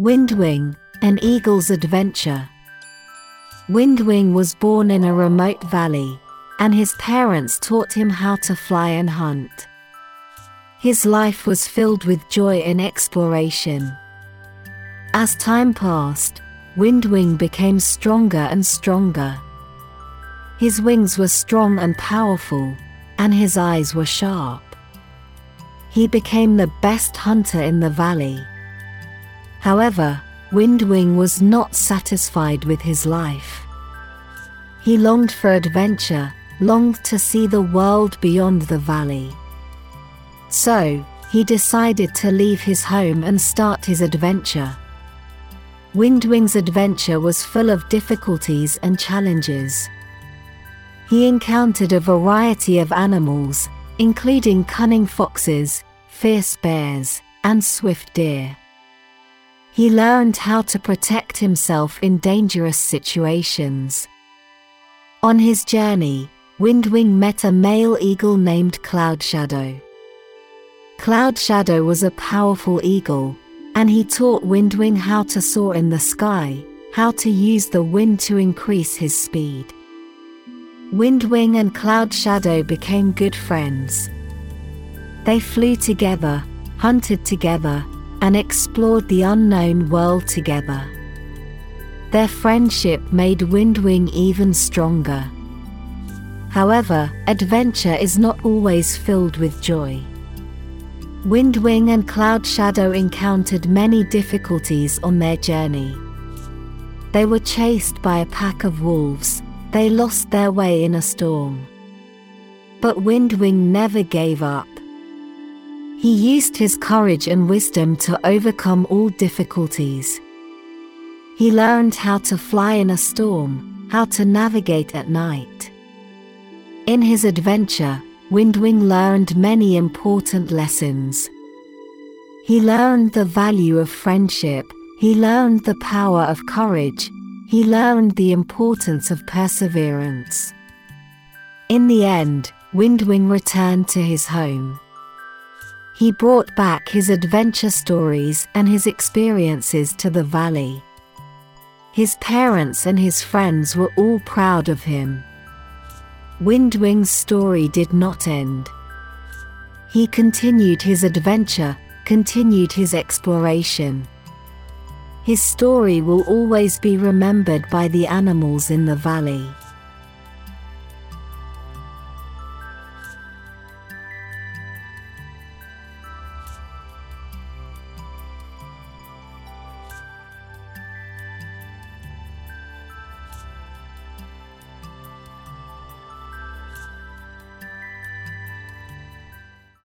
Windwing, an eagle's adventure. Windwing was born in a remote valley, and his parents taught him how to fly and hunt. His life was filled with joy and exploration. As time passed, Windwing became stronger and stronger. His wings were strong and powerful, and his eyes were sharp. He became the best hunter in the valley. However, Windwing was not satisfied with his life. He longed for adventure, longed to see the world beyond the valley. So, he decided to leave his home and start his adventure. Windwing's adventure was full of difficulties and challenges. He encountered a variety of animals, including cunning foxes, fierce bears, and swift deer. He learned how to protect himself in dangerous situations. On his journey, Windwing met a male eagle named Cloud Shadow. Cloud Shadow was a powerful eagle, and he taught Windwing how to soar in the sky, how to use the wind to increase his speed. Windwing and Cloud Shadow became good friends. They flew together, hunted together, and explored the unknown world together. Their friendship made Windwing even stronger. However, adventure is not always filled with joy. Windwing and Cloud Shadow encountered many difficulties on their journey. They were chased by a pack of wolves, they lost their way in a storm. But Windwing never gave up. He used his courage and wisdom to overcome all difficulties. He learned how to fly in a storm, how to navigate at night. In his adventure, Windwing learned many important lessons. He learned the value of friendship, he learned the power of courage, he learned the importance of perseverance. In the end, Windwing returned to his home. He brought back his adventure stories and his experiences to the valley. His parents and his friends were all proud of him. Windwing's story did not end. He continued his adventure, continued his exploration. His story will always be remembered by the animals in the valley.